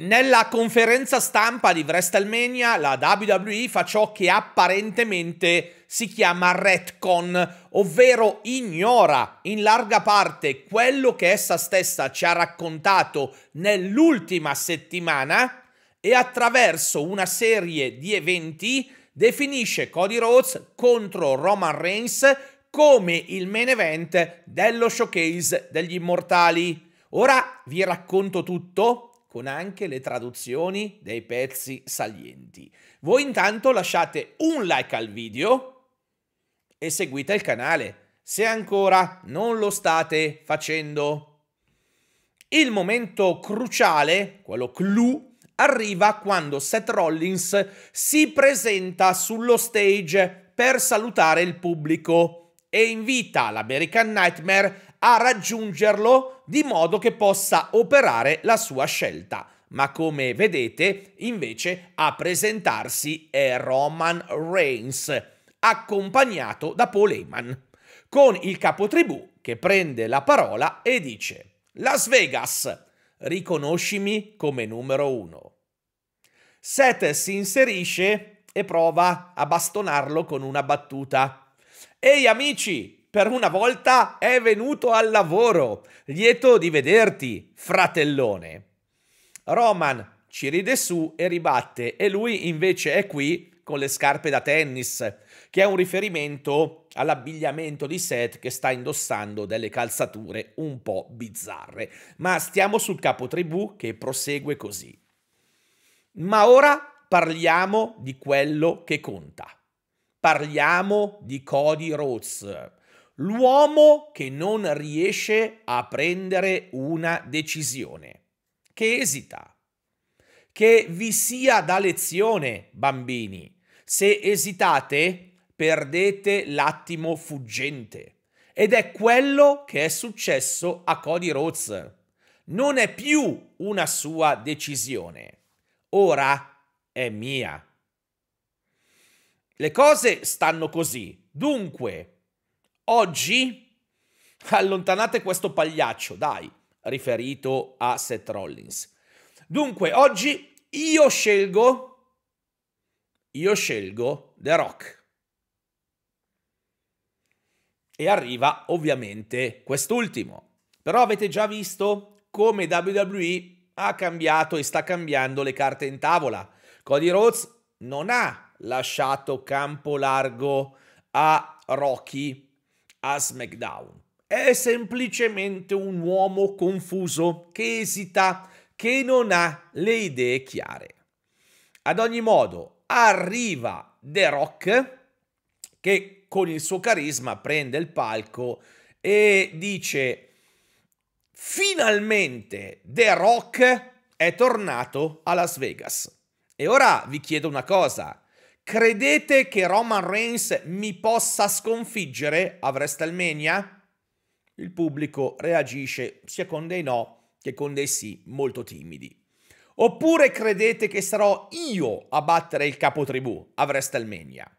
Nella conferenza stampa di WrestleMania la WWE fa ciò che apparentemente si chiama retcon, ovvero ignora in larga parte quello che essa stessa ci ha raccontato nell'ultima settimana e attraverso una serie di eventi definisce Cody Rhodes contro Roman Reigns come il main event dello showcase degli immortali. Ora vi racconto tutto con anche le traduzioni dei pezzi salienti. Voi intanto lasciate un like al video e seguite il canale se ancora non lo state facendo. Il momento cruciale, quello clou, arriva quando Seth Rollins si presenta sullo stage per salutare il pubblico e invita l'American Nightmare a raggiungerlo di modo che possa operare la sua scelta. Ma come vedete, invece, a presentarsi è Roman Reigns, accompagnato da Paul Heyman, con il capotribù che prende la parola e dice Las Vegas, riconoscimi come numero uno. Seth si inserisce e prova a bastonarlo con una battuta. Ehi amici, per una volta è venuto al lavoro. Lieto di vederti, fratellone. Roman ci ride su e ribatte e lui invece è qui con le scarpe da tennis, che è un riferimento all'abbigliamento di Seth che sta indossando delle calzature un po' bizzarre. Ma stiamo sul capo tribù che prosegue così. Ma ora parliamo di quello che conta. Parliamo di Cody Rhodes L'uomo che non riesce a prendere una decisione, che esita. Che vi sia da lezione, bambini. Se esitate, perdete l'attimo fuggente. Ed è quello che è successo a Cody Rhodes. Non è più una sua decisione. Ora è mia. Le cose stanno così. Dunque, Oggi allontanate questo pagliaccio, dai, riferito a Seth Rollins. Dunque, oggi io scelgo, io scelgo The Rock. E arriva ovviamente quest'ultimo. Però avete già visto come WWE ha cambiato e sta cambiando le carte in tavola. Cody Rhodes non ha lasciato campo largo a Rocky a SmackDown. È semplicemente un uomo confuso che esita, che non ha le idee chiare. Ad ogni modo, arriva The Rock che con il suo carisma prende il palco e dice finalmente The Rock è tornato a Las Vegas. E ora vi chiedo una cosa, Credete che Roman Reigns mi possa sconfiggere a WrestleMania? Il pubblico reagisce sia con dei no che con dei sì molto timidi. Oppure credete che sarò io a battere il capotribù a WrestleMania?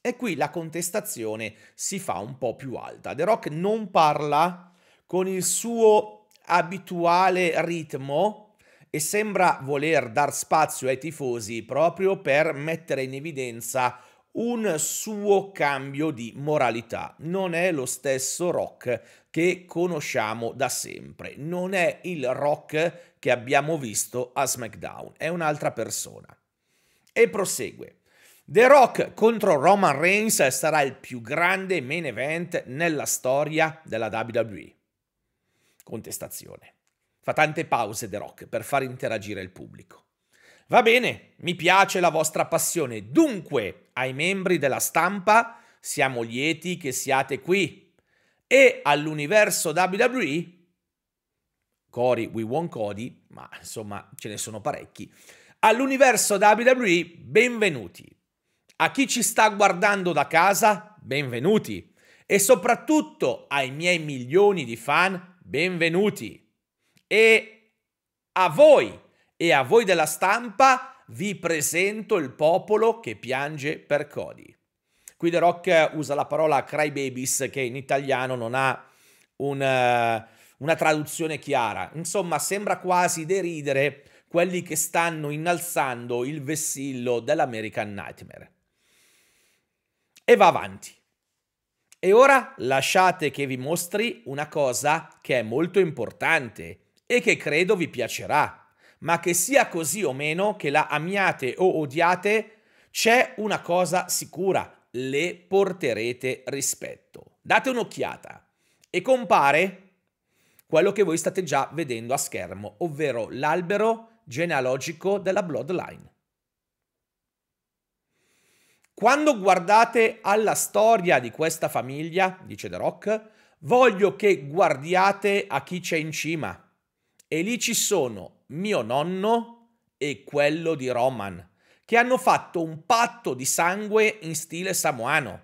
E qui la contestazione si fa un po' più alta. The Rock non parla con il suo abituale ritmo e sembra voler dar spazio ai tifosi proprio per mettere in evidenza un suo cambio di moralità. Non è lo stesso rock che conosciamo da sempre, non è il rock che abbiamo visto a SmackDown, è un'altra persona. E prosegue. The Rock contro Roman Reigns sarà il più grande main event nella storia della WWE. Contestazione. Fa tante pause The Rock per far interagire il pubblico. Va bene, mi piace la vostra passione. Dunque, ai membri della stampa, siamo lieti che siate qui. E all'universo WWE, Cori, we want Cody, ma insomma ce ne sono parecchi. All'universo WWE, benvenuti. A chi ci sta guardando da casa, benvenuti. E soprattutto ai miei milioni di fan, benvenuti. E a voi e a voi della stampa vi presento il popolo che piange per Cody. Qui The Rock usa la parola crybabies che in italiano non ha un, uh, una traduzione chiara. Insomma, sembra quasi deridere quelli che stanno innalzando il vessillo dell'American Nightmare. E va avanti. E ora lasciate che vi mostri una cosa che è molto importante e che credo vi piacerà, ma che sia così o meno, che la amiate o odiate, c'è una cosa sicura, le porterete rispetto. Date un'occhiata e compare quello che voi state già vedendo a schermo, ovvero l'albero genealogico della Bloodline. Quando guardate alla storia di questa famiglia, dice The Rock, voglio che guardiate a chi c'è in cima. E lì ci sono mio nonno e quello di Roman, che hanno fatto un patto di sangue in stile samoano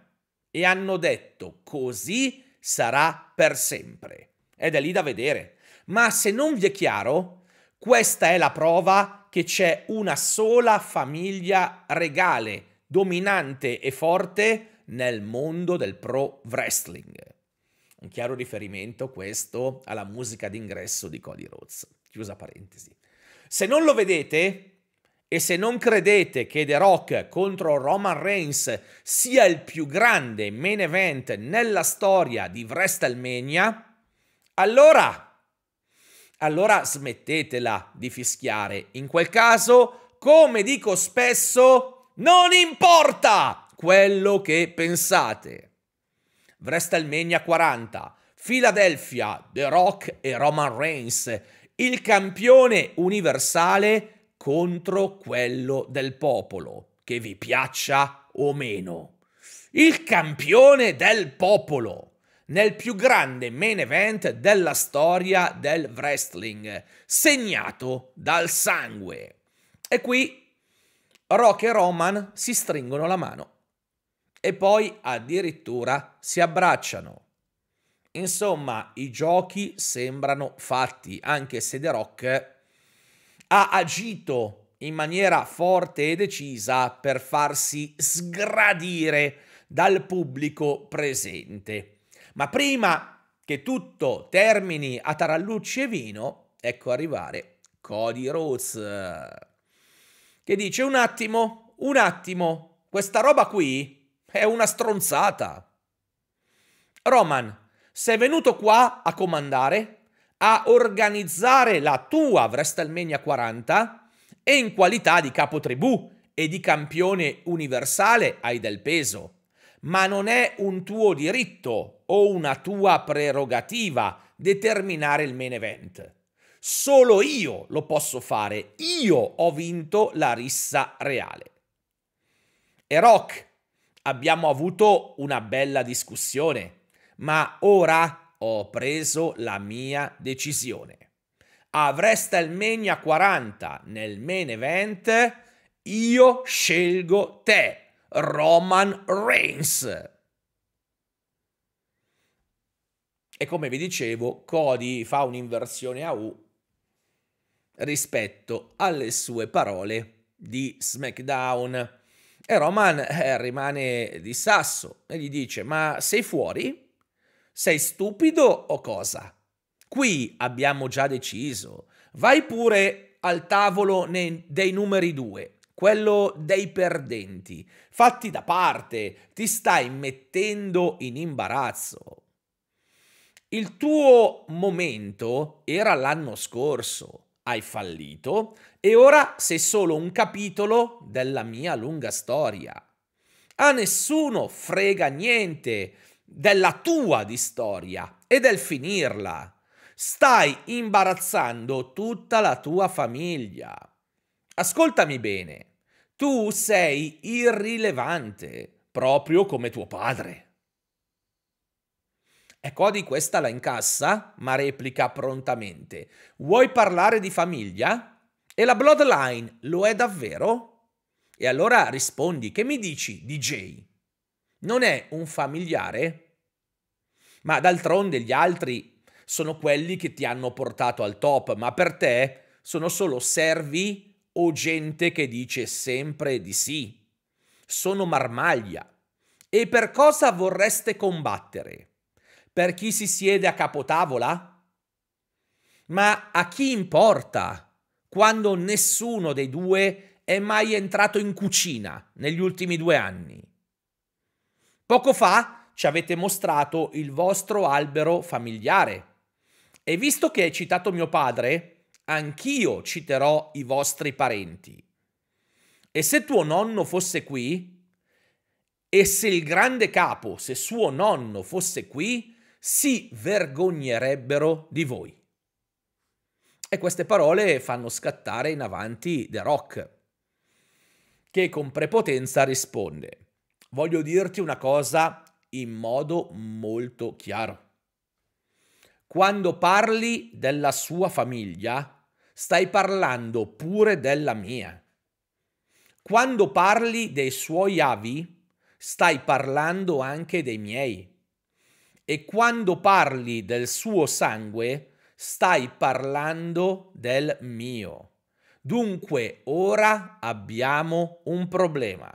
e hanno detto così sarà per sempre. Ed è lì da vedere. Ma se non vi è chiaro, questa è la prova che c'è una sola famiglia regale, dominante e forte nel mondo del pro wrestling. Chiaro riferimento questo alla musica d'ingresso di Cody Rhodes. Chiusa parentesi. Se non lo vedete, e se non credete che The Rock contro Roman Reigns sia il più grande main event nella storia di WrestleMania, allora allora smettetela di fischiare. In quel caso, come dico spesso, non importa quello che pensate. WrestleMania 40, Philadelphia, The Rock e Roman Reigns, il campione universale contro quello del popolo, che vi piaccia o meno. Il campione del popolo nel più grande main event della storia del wrestling, segnato dal sangue. E qui Rock e Roman si stringono la mano e poi addirittura si abbracciano. Insomma, i giochi sembrano fatti, anche se The Rock ha agito in maniera forte e decisa per farsi sgradire dal pubblico presente. Ma prima che tutto termini a tarallucci e vino, ecco arrivare Cody Rhodes che dice un attimo, un attimo, questa roba qui è una stronzata. Roman, sei venuto qua a comandare, a organizzare la tua WrestleMania 40 e in qualità di capo tribù e di campione universale hai del peso ma non è un tuo diritto o una tua prerogativa determinare il main event. Solo io lo posso fare, io ho vinto la rissa reale. E Rock, abbiamo avuto una bella discussione, ma ora ho preso la mia decisione. A WrestleMania 40 nel main event, io scelgo te Roman Reigns. E come vi dicevo, Cody fa un'inversione a U rispetto alle sue parole di SmackDown. E Roman eh, rimane di sasso e gli dice: Ma sei fuori? Sei stupido o cosa? Qui abbiamo già deciso. Vai pure al tavolo dei numeri due quello dei perdenti. Fatti da parte, ti stai mettendo in imbarazzo. Il tuo momento era l'anno scorso, hai fallito e ora sei solo un capitolo della mia lunga storia. A nessuno frega niente della tua di storia e del finirla. Stai imbarazzando tutta la tua famiglia. Ascoltami bene. Tu sei irrilevante, proprio come tuo padre. E Cody questa la incassa, ma replica prontamente. Vuoi parlare di famiglia? E la Bloodline lo è davvero? E allora rispondi, che mi dici, DJ? Non è un familiare? Ma d'altronde gli altri sono quelli che ti hanno portato al top, ma per te sono solo servi o gente che dice sempre di sì. Sono marmaglia. E per cosa vorreste combattere? Per chi si siede a capotavola? Ma a chi importa? quando nessuno dei due è mai entrato in cucina negli ultimi due anni? Poco fa ci avete mostrato il vostro albero familiare e visto che hai citato mio padre, anch'io citerò i vostri parenti. E se tuo nonno fosse qui, e se il grande capo, se suo nonno fosse qui, si vergognerebbero di voi. E queste parole fanno scattare in avanti The Rock, che con prepotenza risponde, voglio dirti una cosa in modo molto chiaro. Quando parli della sua famiglia, stai parlando pure della mia. Quando parli dei suoi avi, stai parlando anche dei miei. E quando parli del suo sangue, stai parlando del mio. Dunque ora abbiamo un problema.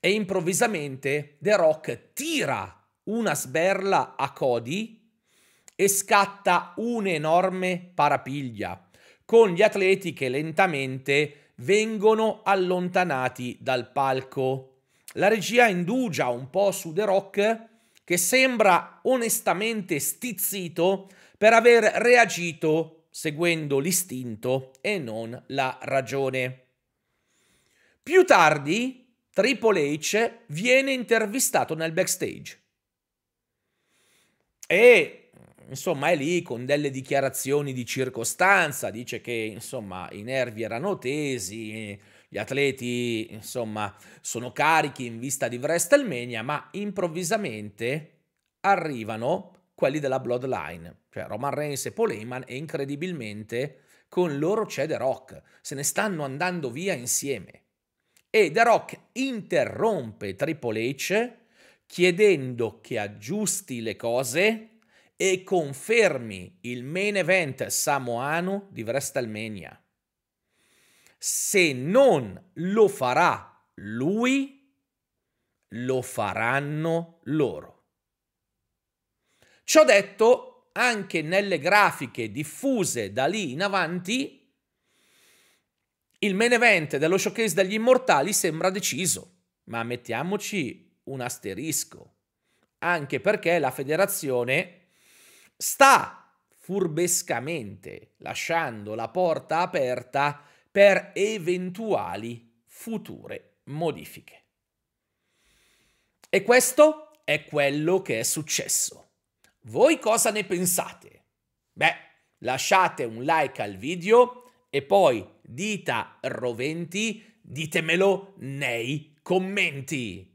E improvvisamente The Rock tira una sberla a Cody e scatta un'enorme parapiglia con gli atleti che lentamente vengono allontanati dal palco. La regia indugia un po' su The Rock che sembra onestamente stizzito per aver reagito seguendo l'istinto e non la ragione. Più tardi, Triple H viene intervistato nel backstage e insomma è lì con delle dichiarazioni di circostanza, dice che insomma i nervi erano tesi, gli atleti insomma sono carichi in vista di WrestleMania, ma improvvisamente arrivano quelli della Bloodline, cioè Roman Reigns e Paul Heyman e incredibilmente con loro c'è The Rock, se ne stanno andando via insieme. E The Rock interrompe Triple H chiedendo che aggiusti le cose e confermi il main event samoano di WrestleMania. Se non lo farà lui, lo faranno loro. Ciò detto, anche nelle grafiche diffuse da lì in avanti, il main event dello showcase degli immortali sembra deciso, ma mettiamoci un asterisco, anche perché la federazione sta furbescamente lasciando la porta aperta per eventuali future modifiche. E questo è quello che è successo. Voi cosa ne pensate? Beh, lasciate un like al video e poi dita roventi, ditemelo nei commenti.